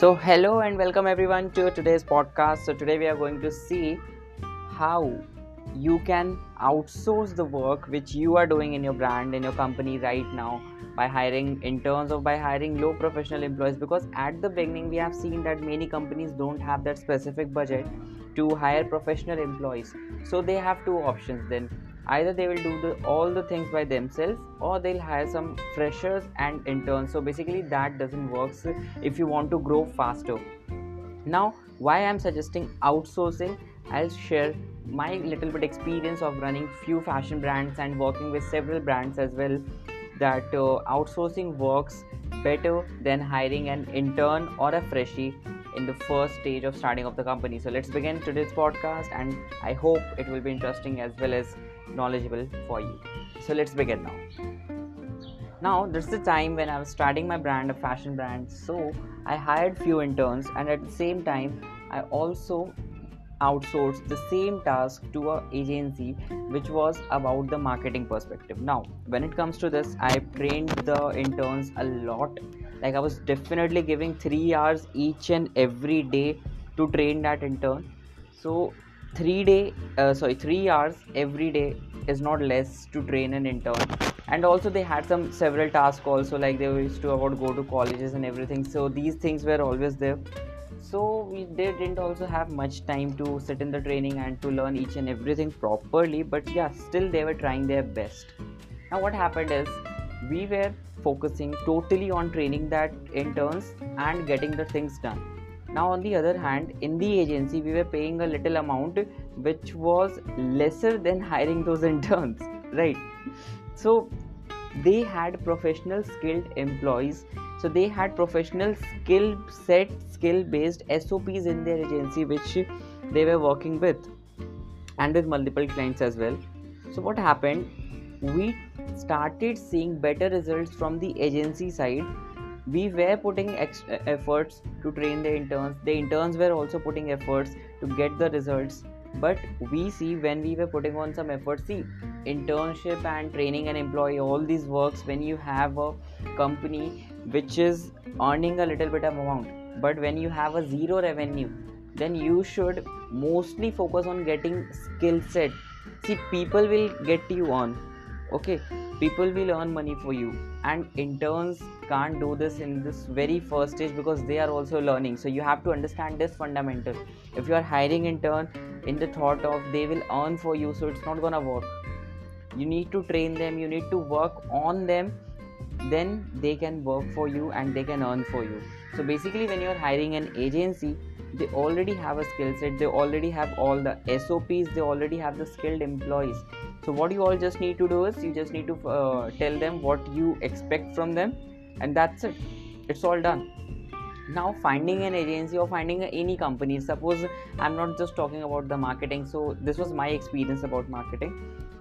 So, hello and welcome everyone to today's podcast. So, today we are going to see how you can outsource the work which you are doing in your brand, in your company right now by hiring interns or by hiring low professional employees. Because at the beginning, we have seen that many companies don't have that specific budget to hire professional employees. So, they have two options then either they will do the, all the things by themselves or they'll hire some freshers and interns. So basically that doesn't work if you want to grow faster. Now why i'm suggesting outsourcing i'll share my little bit experience of running few fashion brands and working with several brands as well that uh, outsourcing works better than hiring an intern or a freshie in the first stage of starting of the company so let's begin today's podcast and i hope it will be interesting as well as knowledgeable for you. So let's begin now. Now this is the time when I was starting my brand, a fashion brand. So I hired few interns and at the same time I also outsourced the same task to a agency which was about the marketing perspective now when it comes to this i trained the interns a lot like i was definitely giving 3 hours each and every day to train that intern. So three day uh, sorry three hours every day is not less to train an intern. And also they had some several tasks also like they used to about go to colleges and everything. So these things were always there. So we they didn't also have much time to sit in the training and to learn each and everything properly. But yeah still they were trying their best. Now what happened is we were focusing totally on training that interns and getting the things done. Now on the other hand in the agency we were paying a little amount which was lesser than hiring those interns right? So they had professional skilled employees. So they had professional skill set skill based sops in their agency which they were working with and with multiple clients as well. So what happened? We started seeing better results from the agency side. We were putting ex- efforts to train the interns. The interns were also putting efforts to get the results. But we see when we were putting on some efforts see internship and training an employee all these works when you have a company which is earning a little bit of amount but when you have a zero revenue then you should mostly focus on getting skill set. See people will get you on okay people will earn money for you. And interns can't do this in this very first stage because they are also learning. So you have to understand this fundamental. If you are hiring intern in the thought of they will earn for you so it's not gonna work. You need to train them you need to work on them then they can work for you and they can earn for you. So basically when you're hiring an agency they already have a skill set they already have all the sops they already have the skilled employees. So what you all just need to do is you just need to uh, tell them what you expect from them and that's it. It's all done. Now finding an agency or finding any company suppose i'm not just talking about the marketing so this was my experience about marketing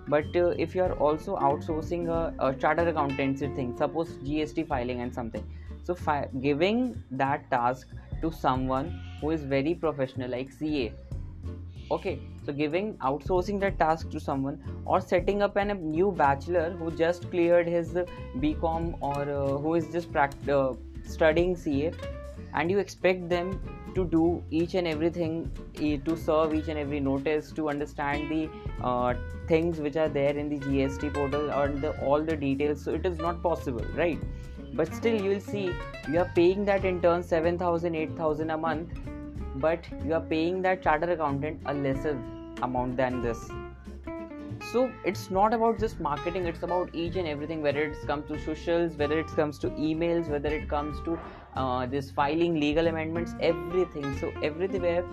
but uh, if you are also outsourcing a, a chartered accountancy thing suppose gst filing and something. So fi- giving that task to someone who is very professional like ca okay so giving outsourcing that task to someone or setting up an, a new bachelor who just cleared his bcom or uh, who is just pract- uh, studying ca and you expect them to do each and everything to serve each and every notice to understand the uh, things which are there in the gst portal or the, all the details. So it is not possible right? But still you will see you are paying that intern 7000 8000 a month but you are paying that charter accountant a lesser amount than this so it's not about just marketing it's about each and everything whether it comes to socials whether it comes to emails whether it comes to uh, this filing legal amendments everything. So everywhere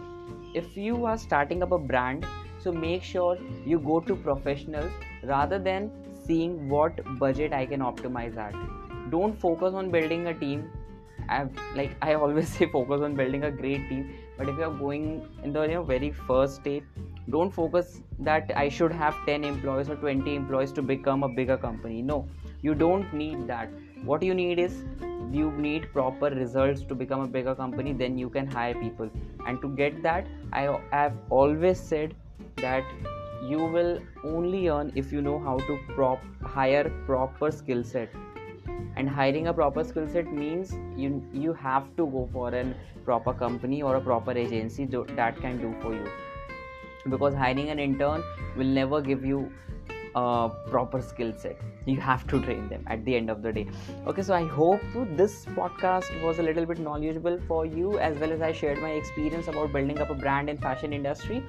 if you are starting up a brand so make sure you go to professionals rather than seeing what budget i can optimize at. Don't focus on building a team. I've, like I always say, focus on building a great team. But if you are going in the you know, very first stage, don't focus that I should have 10 employees or 20 employees to become a bigger company. No, you don't need that. What you need is you need proper results to become a bigger company. Then you can hire people. And to get that, I have always said that you will only earn if you know how to prop hire proper skill set and hiring a proper skill set means you you have to go for a proper company or a proper agency that can do for you because hiring an intern will never give you a proper skill set. You have to train them at the end of the day. Okay so i hope this podcast was a little bit knowledgeable for you as well as i shared my experience about building up a brand in fashion industry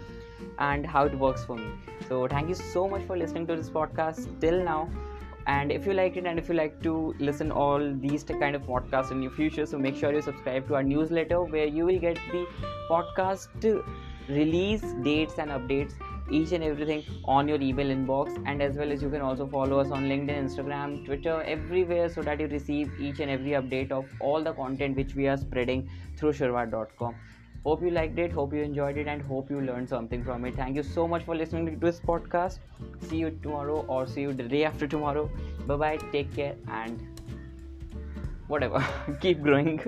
and how it works for me. So thank you so much for listening to this podcast till now. And if you like it and if you like to listen all these kind of podcasts in your future so make sure you subscribe to our newsletter where you will get the podcast release dates and updates each and everything on your email inbox. And as well as you can also follow us on linkedin instagram twitter everywhere so that you receive each and every update of all the content which we are spreading through shirvat.com hope you liked it hope you enjoyed it and hope you learned something from it. Thank you so much for listening to this podcast. See you tomorrow or see you the day after tomorrow. Bye bye take care and whatever. Keep growing